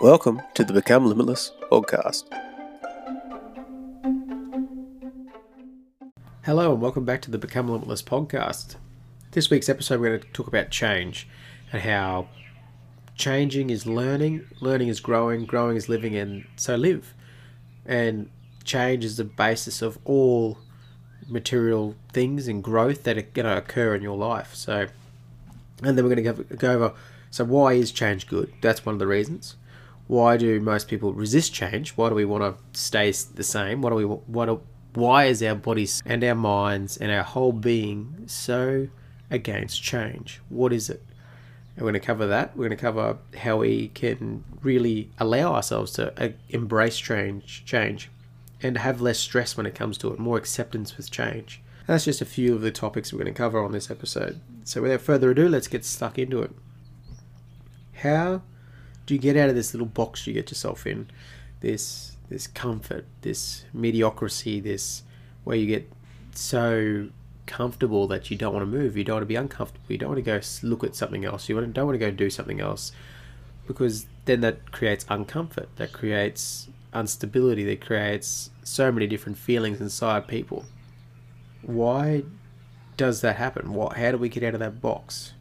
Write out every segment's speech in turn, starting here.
Welcome to the Become Limitless podcast. Hello, and welcome back to the Become Limitless podcast. This week's episode, we're going to talk about change and how changing is learning, learning is growing, growing is living, and so live. And change is the basis of all material things and growth that are going to occur in your life. So, and then we're going to go, over so, why is change good? That's one of the reasons why do most people resist change? Why do we want to stay the same? Why do we what why is our bodies and our minds and our whole being so against change? What is it? And we're going to cover that. We're going to cover how we can really allow ourselves to uh, embrace change, change, and have less stress when it comes to it, more acceptance with change. And that's just a few of the topics we're going to cover on this episode. So without further ado, let's get stuck into it. How do you get out of this little box you get yourself in? This this comfort, this mediocrity, this where you get so comfortable that you don't want to move, you don't want to be uncomfortable, you don't want to go look at something else, you don't want to go do something else, because then that creates uncomfort, that creates instability, that creates so many different feelings inside people. Why does that happen? What? How do we get out of that box?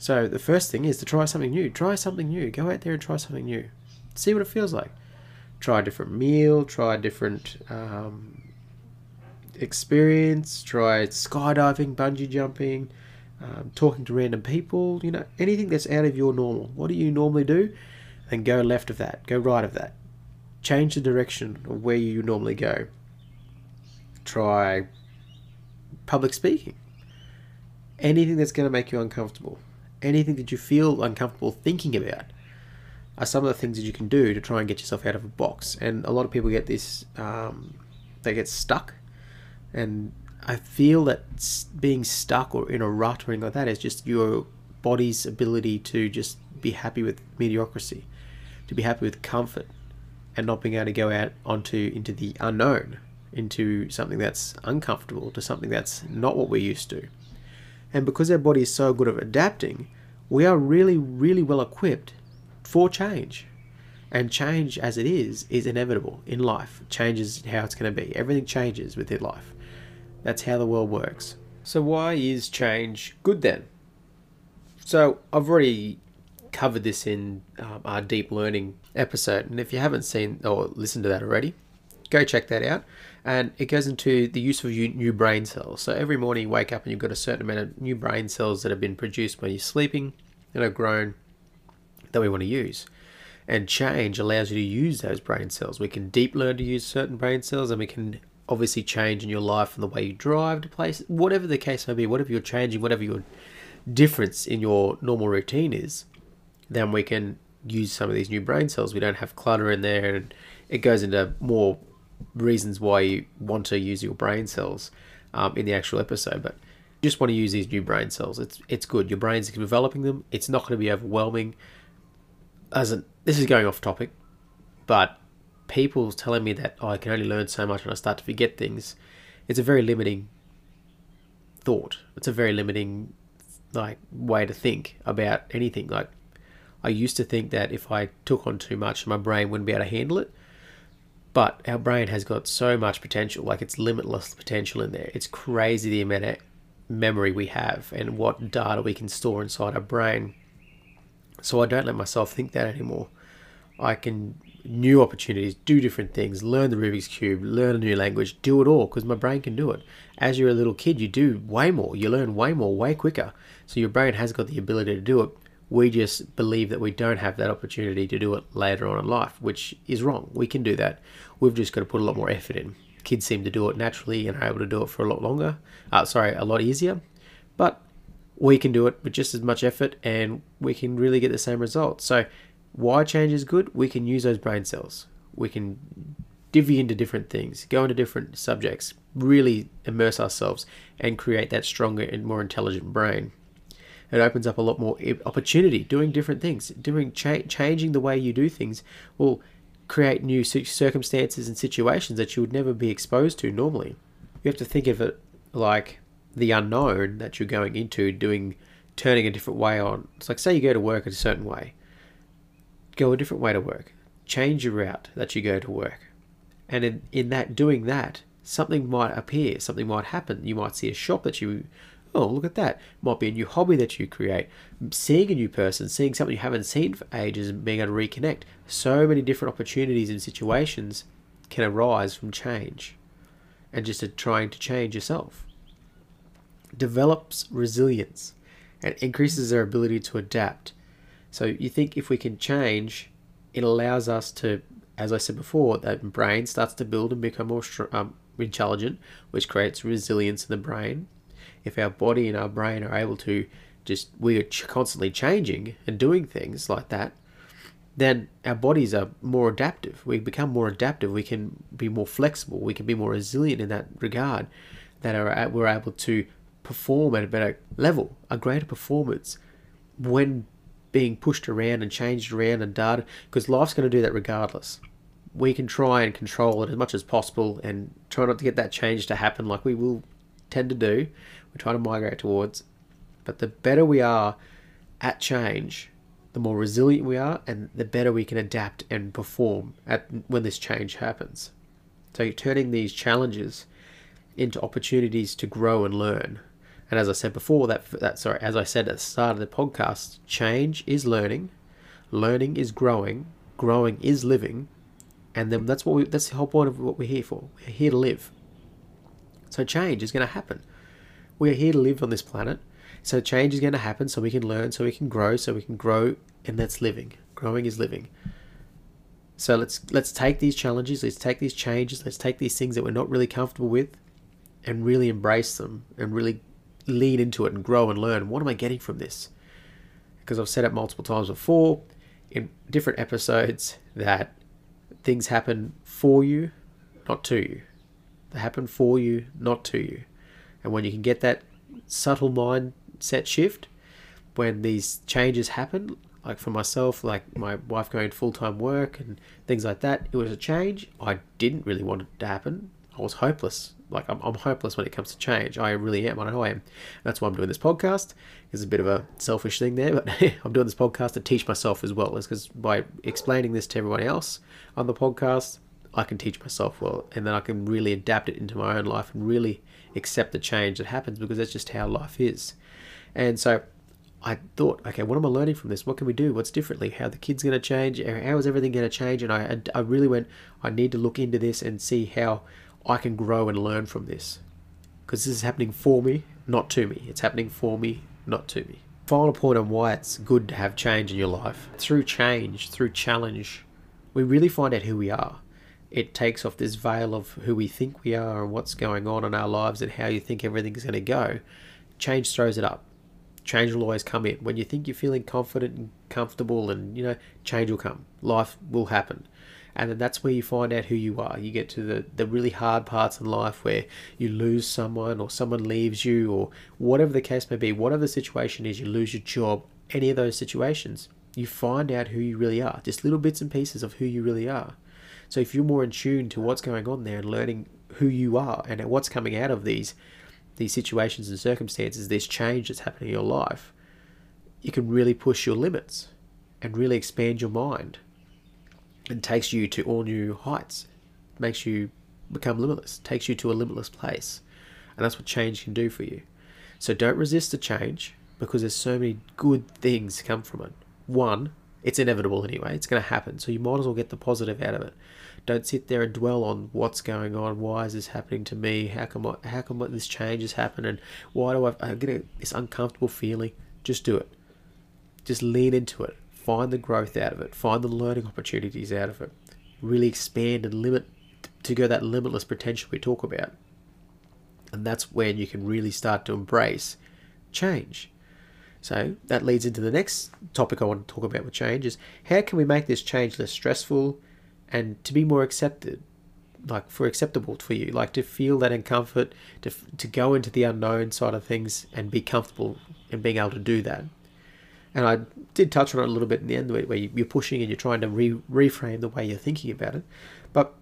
So the first thing is to try something new. Try something new. Go out there and try something new. See what it feels like. Try a different meal. Try a different um, experience. Try skydiving, bungee jumping, um, talking to random people. You know, anything that's out of your normal. What do you normally do? And go left of that. Go right of that. Change the direction of where you normally go. Try public speaking. Anything that's going to make you uncomfortable anything that you feel uncomfortable thinking about are some of the things that you can do to try and get yourself out of a box. And a lot of people get this, um, they get stuck. And I feel that being stuck or in a rut or anything like that is just your body's ability to just be happy with mediocrity, to be happy with comfort, and not being able to go out onto into the unknown, into something that's uncomfortable, to something that's not what we're used to. And because our body is so good at adapting, we are really, really well equipped for change. And change, as it is, is inevitable in life. Change is how it's going to be. Everything changes within life. That's how the world works. So, why is change good then? So, I've already covered this in um, our deep learning episode. And if you haven't seen or listened to that already, go check that out and it goes into the use of new brain cells. So every morning you wake up and you've got a certain amount of new brain cells that have been produced when you're sleeping and have grown that we want to use. And change allows you to use those brain cells. We can deep learn to use certain brain cells and we can obviously change in your life and the way you drive to places, whatever the case may be, whatever you're changing, whatever your difference in your normal routine is, then we can use some of these new brain cells. We don't have clutter in there and it goes into more reasons why you want to use your brain cells um, in the actual episode, but you just want to use these new brain cells. It's it's good. Your brain's developing them. It's not going to be overwhelming. As an, this is going off topic, but people telling me that oh, I can only learn so much and I start to forget things. It's a very limiting thought. It's a very limiting like way to think about anything. Like I used to think that if I took on too much, my brain wouldn't be able to handle it. But our brain has got so much potential, like it's limitless potential in there. It's crazy the amount of memory we have and what data we can store inside our brain. So I don't let myself think that anymore. I can new opportunities, do different things, learn the Rubik's Cube, learn a new language, do it all because my brain can do it. As you're a little kid, you do way more, you learn way more, way quicker. So your brain has got the ability to do it. We just believe that we don't have that opportunity to do it later on in life, which is wrong. We can do that. We've just got to put a lot more effort in. Kids seem to do it naturally and are able to do it for a lot longer. Uh, sorry, a lot easier. But we can do it with just as much effort and we can really get the same results. So, why change is good? We can use those brain cells. We can divvy into different things, go into different subjects, really immerse ourselves and create that stronger and more intelligent brain it opens up a lot more opportunity doing different things doing cha- changing the way you do things will create new circumstances and situations that you would never be exposed to normally you have to think of it like the unknown that you're going into doing turning a different way on it's like say you go to work a certain way go a different way to work. Change your route that you go to work. And in, in that doing that, something might appear, something might happen. You might see a shop that you oh, look at that. Might be a new hobby that you create. Seeing a new person, seeing something you haven't seen for ages and being able to reconnect. So many different opportunities and situations can arise from change and just trying to change yourself. Develops resilience and increases their ability to adapt. So you think if we can change, it allows us to, as I said before, that brain starts to build and become more um, intelligent, which creates resilience in the brain if our body and our brain are able to just we are constantly changing and doing things like that then our bodies are more adaptive. We become more adaptive. We can be more flexible. We can be more resilient in that regard that are we're able to perform at a better level a greater performance when being pushed around and changed around and data because life's going to do that regardless. We can try and control it as much as possible and try not to get that change to happen like we will tend to do we're trying to migrate towards. But the better we are at change, the more resilient we are, and the better we can adapt and perform at when this change happens. So you're turning these challenges into opportunities to grow and learn. And as I said before, that that sorry, as I said at the start of the podcast, change is learning, learning is growing, growing is living, and then that's what we that's the whole point of what we're here for. We're here to live. So change is going to happen. We are here to live on this planet. So change is going to happen so we can learn, so we can grow, so we can grow, and that's living. Growing is living. So let's let's take these challenges, let's take these changes, let's take these things that we're not really comfortable with and really embrace them and really lean into it and grow and learn. What am I getting from this? Because I've said it multiple times before in different episodes that things happen for you, not to you. They happen for you, not to you. And when you can get that subtle mindset shift, when these changes happen, like for myself, like my wife going full time work and things like that, it was a change. I didn't really want it to happen. I was hopeless. Like I'm, I'm hopeless when it comes to change. I really am. I know I am. That's why I'm doing this podcast. It's a bit of a selfish thing there, but I'm doing this podcast to teach myself as well. Is because by explaining this to everyone else on the podcast, I can teach myself well, and then I can really adapt it into my own life and really accept the change that happens because that's just how life is. And so I thought, okay, what am I learning from this? What can we do? What's differently? How the kids going to change? How is everything going to change? And I, I really went, I need to look into this and see how I can grow and learn from this. Because this is happening for me, not to me. It's happening for me, not to me. Final point on why it's good to have change in your life. Through change, through challenge, we really find out who we are it takes off this veil of who we think we are and what's going on in our lives and how you think everything's going to go. Change throws it up. Change will always come in. When you think you're feeling confident and comfortable, and you know, change will come. Life will happen. And then that's where you find out who you are. You get to the, the really hard parts in life where you lose someone or someone leaves you or whatever the case may be, whatever the situation is, you lose your job, any of those situations, you find out who you really are. Just little bits and pieces of who you really are. So if you're more in tune to what's going on there and learning who you are and what's coming out of these these situations and circumstances, this change that's happening in your life, you can really push your limits and really expand your mind and takes you to all new heights, makes you become limitless, takes you to a limitless place. And that's what change can do for you. So don't resist the change because there's so many good things come from it. One, it's inevitable anyway. It's going to happen. So you might as well get the positive out of it. Don't sit there and dwell on what's going on. Why is this happening to me? How come I, how come this change has happened? And why do I, I get this uncomfortable feeling? Just do it. Just lean into it. Find the growth out of it. Find the learning opportunities out of it. Really expand and limit to go that limitless potential we talk about. And that's when you can really start to embrace change so that leads into the next topic I want to talk about with change is how can we make this change less stressful and to be more accepted, like for acceptable for you, like to feel that in comfort, to, to go into the unknown side of things and be comfortable in being able to do that. And I did touch on it a little bit in the end where you're pushing and you're trying to re- reframe the way you're thinking about it. But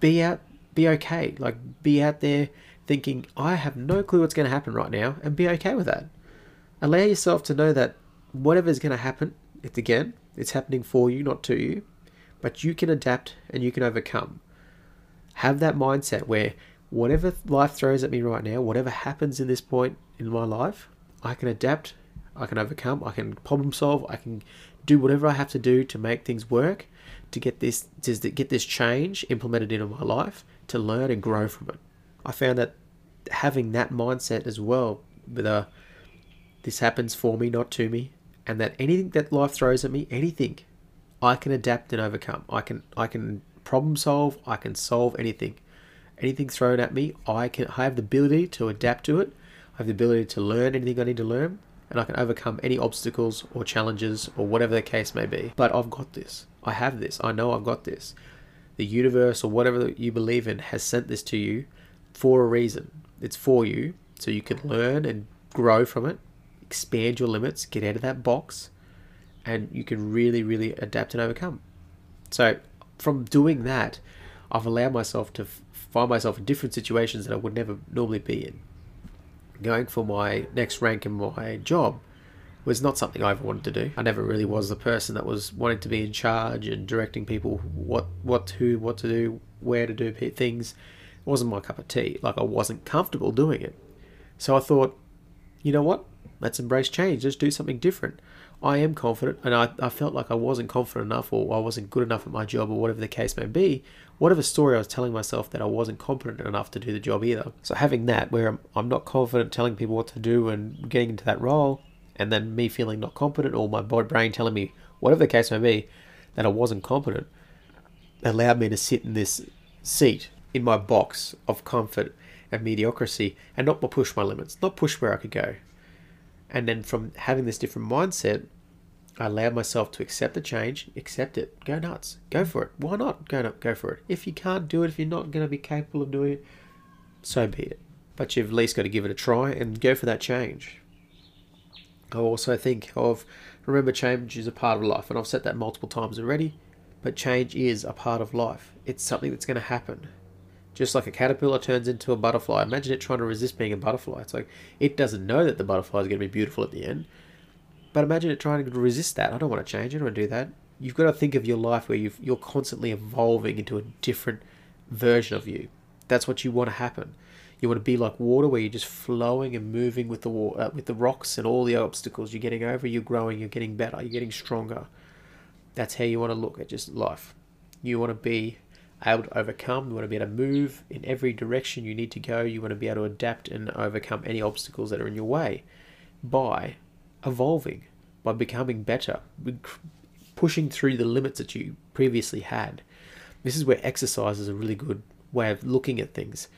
be out, be okay. Like be out there thinking, I have no clue what's going to happen right now and be okay with that allow yourself to know that whatever is going to happen, it's again, It's happening for you, not to you. But you can adapt and you can overcome. Have that mindset where whatever life throws at me right now, whatever happens in this point in my life, I can adapt, I can overcome, I can problem solve, I can do whatever I have to do to make things work, to get this to get this change implemented into my life, to learn and grow from it. I found that having that mindset as well, with a this happens for me, not to me, and that anything that life throws at me, anything, I can adapt and overcome. I can I can problem solve. I can solve anything. Anything thrown at me, I can. I have the ability to adapt to it. I have the ability to learn anything I need to learn, and I can overcome any obstacles or challenges or whatever the case may be. But I've got this. I have this. I know I've got this. The universe or whatever you believe in has sent this to you for a reason. It's for you, so you can learn and grow from it, expand your limits, get out of that box, and you can really, really adapt and overcome. So, from doing that, I've allowed myself to find myself in different situations that I would never normally be in. Going for my next rank in my job was not something I ever wanted to do. I never really was the person that was wanting to be in charge and directing people what what to what to do, where to do things. It wasn't my cup of tea. Like I wasn't comfortable doing it. So I thought, you know what? Let's embrace change. Let's do something different. I am confident, and I, I felt like I wasn't confident enough, or I wasn't good enough at my job, or whatever the case may be. Whatever story I was telling myself that I wasn't competent enough to do the job either. So having that, where I'm, I'm not confident telling people what to do and getting into that role, and then me feeling not competent, or my brain telling me whatever the case may be that I wasn't competent, allowed me to sit in this seat in my box of comfort and mediocrity, and not push my limits, not push where I could go. And then from having this different mindset, I allowed myself to accept the change, accept it, go nuts, go for it. Why not go go for it? If you can't do it, if you're not going to be capable of doing it, so be it. But you've at least got to give it a try and go for that change. I also think of remember change is a part of life, and I've said that multiple times already. But change is a part of life. It's something that's going to happen. Just like a caterpillar turns into a butterfly. Imagine it trying to resist being a butterfly. It's like it doesn't know that the butterfly is going to be beautiful at the end. But imagine it trying to resist that. I don't want to change. I don't want to do that. You've got to think of your life where you you're constantly evolving into a different version of you. That's what you want to happen. You want to be like water, where you're just flowing and moving with the water, uh, with the rocks and all the obstacles. You're getting over. You're growing. You're getting better. You're getting stronger. That's how you want to look at just life. You want to be able to overcome. You want to be able to move in every direction you need to go. You want to be able to adapt and overcome any obstacles that are in your way by evolving, by becoming better, pushing through the limits that you previously had. This is where exercise is a really good way of looking at things.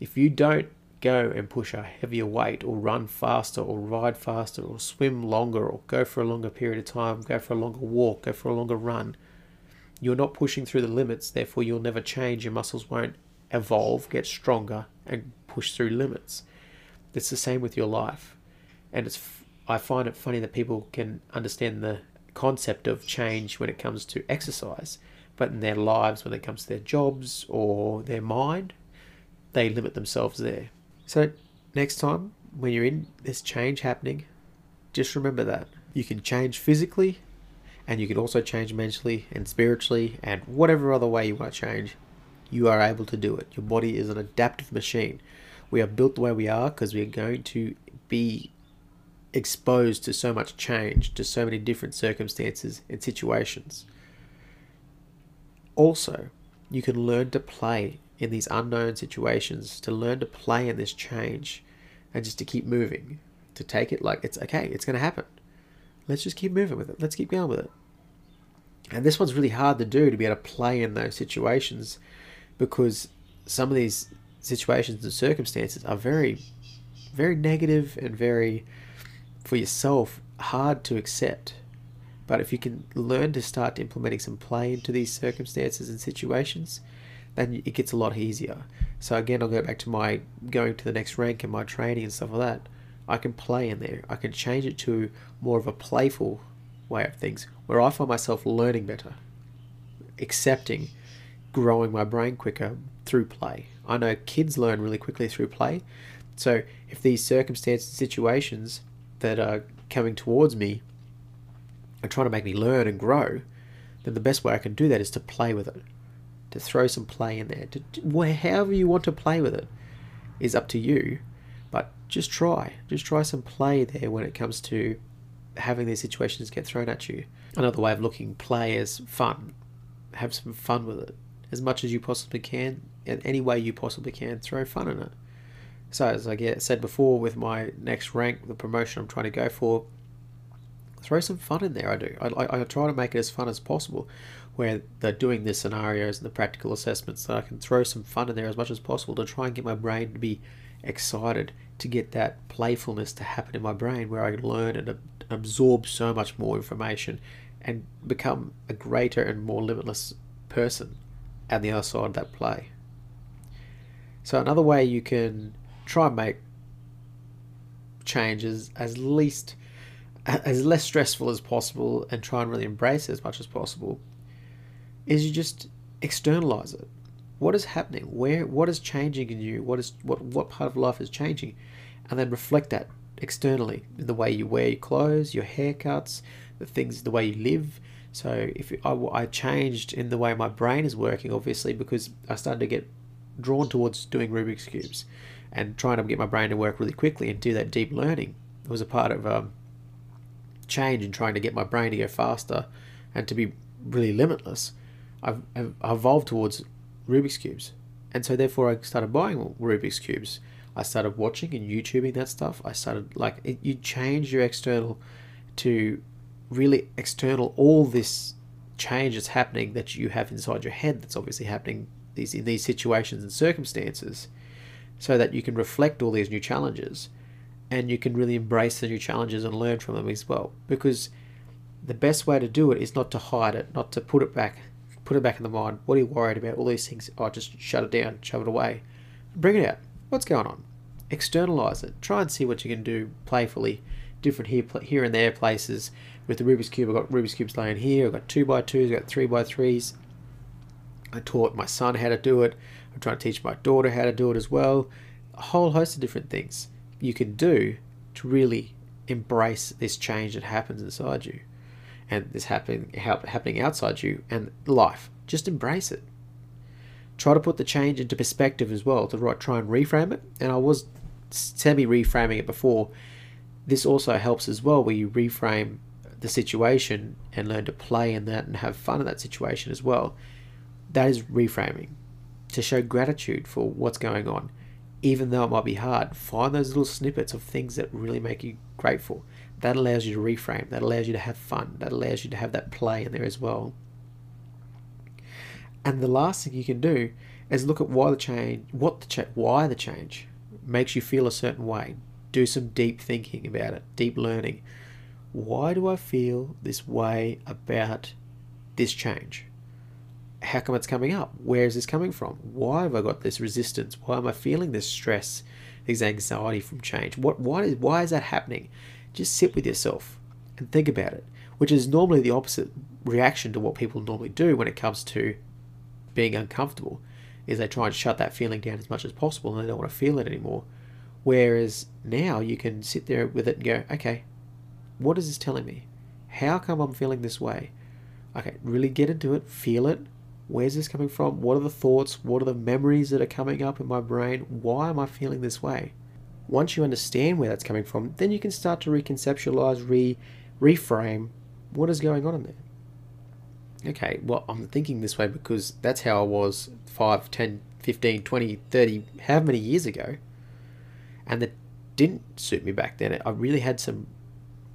If you don't go and push a heavier weight or run faster or ride faster or swim longer or go for a longer period of time, go for a longer walk, go for a longer run, you're not pushing through the limits, therefore, you'll never change. Your muscles won't evolve, get stronger, and push through limits. It's the same with your life. And it's I find it funny that people can understand the concept of change when it comes to exercise, but in their lives, when it comes to their jobs or their mind, they limit themselves there. So, next time when you're in this change happening, just remember that you can change physically and you can also change mentally and spiritually and whatever other way you want to change, you are able to do it. Your body is an adaptive machine. We are built the way we are because we are going to be exposed to so much change, to so many different circumstances and situations. Also, you can learn to play in these unknown situations, to learn to play in this change, and just to keep moving, to take it like it's okay, it's going to happen. Let's just keep moving with it. Let's keep going with it. And this one's really hard to do to be able to play in those situations because some of these situations and circumstances are very, very negative and very, for yourself, hard to accept. But if you can learn to start implementing some play into these circumstances and situations, then it gets a lot easier. So again, I'll go back to my going to the next rank and my training and stuff like that. I can play in there. I can change it to more of a playful way of things where I find myself learning better, accepting, growing my brain quicker through play. I know kids learn really quickly through play. So if these circumstances, situations that are coming towards me and trying to make me learn and grow, then the best way I can do that is to play with it, to throw some play in there. To, to however you want to play with it is up to you, but just try, just try some play there when it comes to having these situations get thrown at you. Another way of looking play as fun. Have some fun with it as much as you possibly can, in any way you possibly can. Throw fun in it. So as I get, said before, with my next rank, the promotion I'm trying to go for, throw some fun in there. I do. I, I, I try to make it as fun as possible, where they're doing the scenarios and the practical assessments, that I can throw some fun in there as much as possible to try and get my brain to be excited, to get that playfulness to happen in my brain, where I can learn and absorb so much more information and become a greater and more limitless person at the other side of that play. So another way you can try and make changes as least as less stressful as possible and try and really embrace it as much as possible is you just externalize it what is happening? Where what is changing in you? What is what what part of life is changing? And then reflect that externally in the way you wear your clothes your haircuts the things the way you live. So if I, I changed in the way my brain is working obviously because i started to get drawn towards doing rubik's cubes and trying to get my brain to work really quickly and do that deep learning. It was a part of um, change and trying to get my brain to go faster and to be really limitless, I've, I've evolved towards Rubik's Cubes. And so therefore I started buying Rubik's Cubes. I started watching and YouTubing that stuff. I started like it, you change your external to really external all this change that's happening that you have inside your head that's obviously happening these in these situations and circumstances so that you can reflect all these new challenges and you can really embrace the new challenges and learn from them as well. Because the best way to do it is not to hide it, not to put it back, put it back in the mind. What are you worried about? All these things. Oh, just shut it down, shove it away. Bring it out. What's going on? Externalize it. Try and see what you can do playfully. Different here, here and there places. With the Rubik's cube, I've got Rubik's cubes laying here. I've got two by twos. I've got three by threes. I taught my son how to do it. I'm trying to teach my daughter how to do it as well. A whole host of different things you can do to really embrace this change that happens inside you and this happening happening outside you and life. Just embrace it. Try to put the change into perspective as well. To try and reframe it. And i was semi reframing it before. This also helps as well where you reframe the situation and learn to play in that and have fun in that situation as well. That is reframing. To show gratitude for what's going on. Even though it might be hard, find those little snippets of things that really make you grateful. That allows you to reframe. That allows you to have fun. That allows you to have that play in there as well. And the last thing you can do is look at why the change, what the cha- why the change makes you feel a certain way. Do some deep thinking about it, deep learning. Why do I feel this way about this change? how come it's coming up? Where is this coming from? Why have I got this resistance? Why am I feeling this stress, this anxiety from change? What why is why is that happening? Just sit with yourself and think about it, which is normally the opposite reaction to what people normally do when it comes to being uncomfortable. Is they try and shut that feeling down as much as possible and they don't want to feel it anymore. Whereas now you can sit there with it and go, okay, what is this telling me? How come I'm feeling this way? Okay, really get into it, feel it, Where's this coming from? What are the thoughts? What are the memories that are coming up in my brain? Why am I feeling this way? Once you understand where that's coming from, then you can start to reconceptualize, re reframe what is going on in there. Okay, well, I'm thinking this way because that's how I was 5, 10, 15, 20, 30, how many years ago. And that didn't suit me back then. I really had some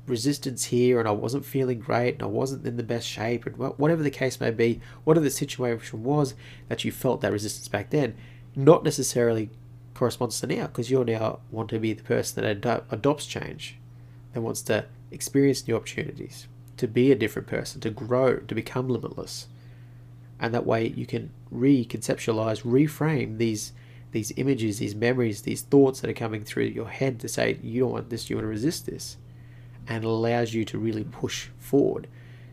resistance here and I wasn't feeling great and I wasn't in the best shape and whatever the case may be, whatever the situation was that you felt that resistance back then, not necessarily corresponds to now because you're now want to be the person that ad- adopts change, that wants to experience new opportunities, to be a different person, to grow, to become limitless. And that way you can reconceptualize, reframe these these images, these memories, these thoughts that are coming through your head to say, you don't want this, you want to resist this and allows you to really push forward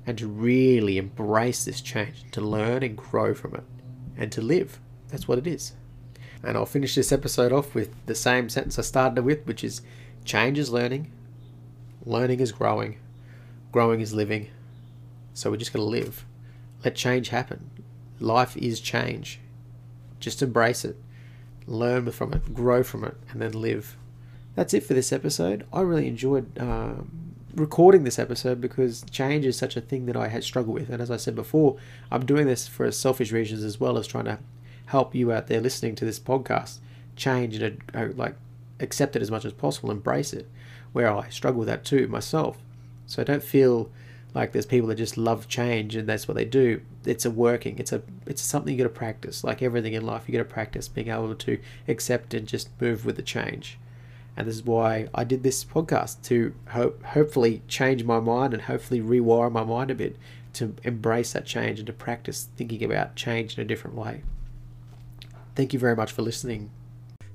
and to really embrace this change, to learn and grow from it, and to live. That's what it is. And I'll finish this episode off with the same sentence I started with, which is change is learning, learning is growing, growing is living, So we're just going to live. Let change happen. Life is change. Just embrace it, learn from it, grow from it, and then live. That's it for this episode. I really enjoyed um, recording this episode because change is such a thing that I had struggled with. And as I said before, I'm doing this for selfish reasons as well as trying to help you out there listening to this podcast change and uh, like accept it as much as possible, embrace it. Where I struggle with that too myself. So I don't feel like there's people that just love change and that's what they do. It's a working. It's a it's something you got to practice. Like everything in life, you got to practice being able to accept and just move with the change. And this is why I did this podcast to hope hopefully change my mind and hopefully rewire my mind a bit to embrace that change and to practice thinking about change in a different way. Thank you very much for listening.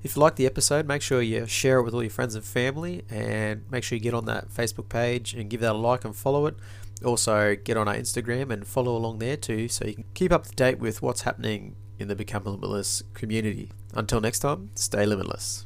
If you like the episode, make sure you share it with all your friends and family and make sure you get on that Facebook page and give that a like and follow it. Also, get on our Instagram and follow along there too so you can keep up to date with what's happening in the Become Limitless community. Until next time, stay limitless.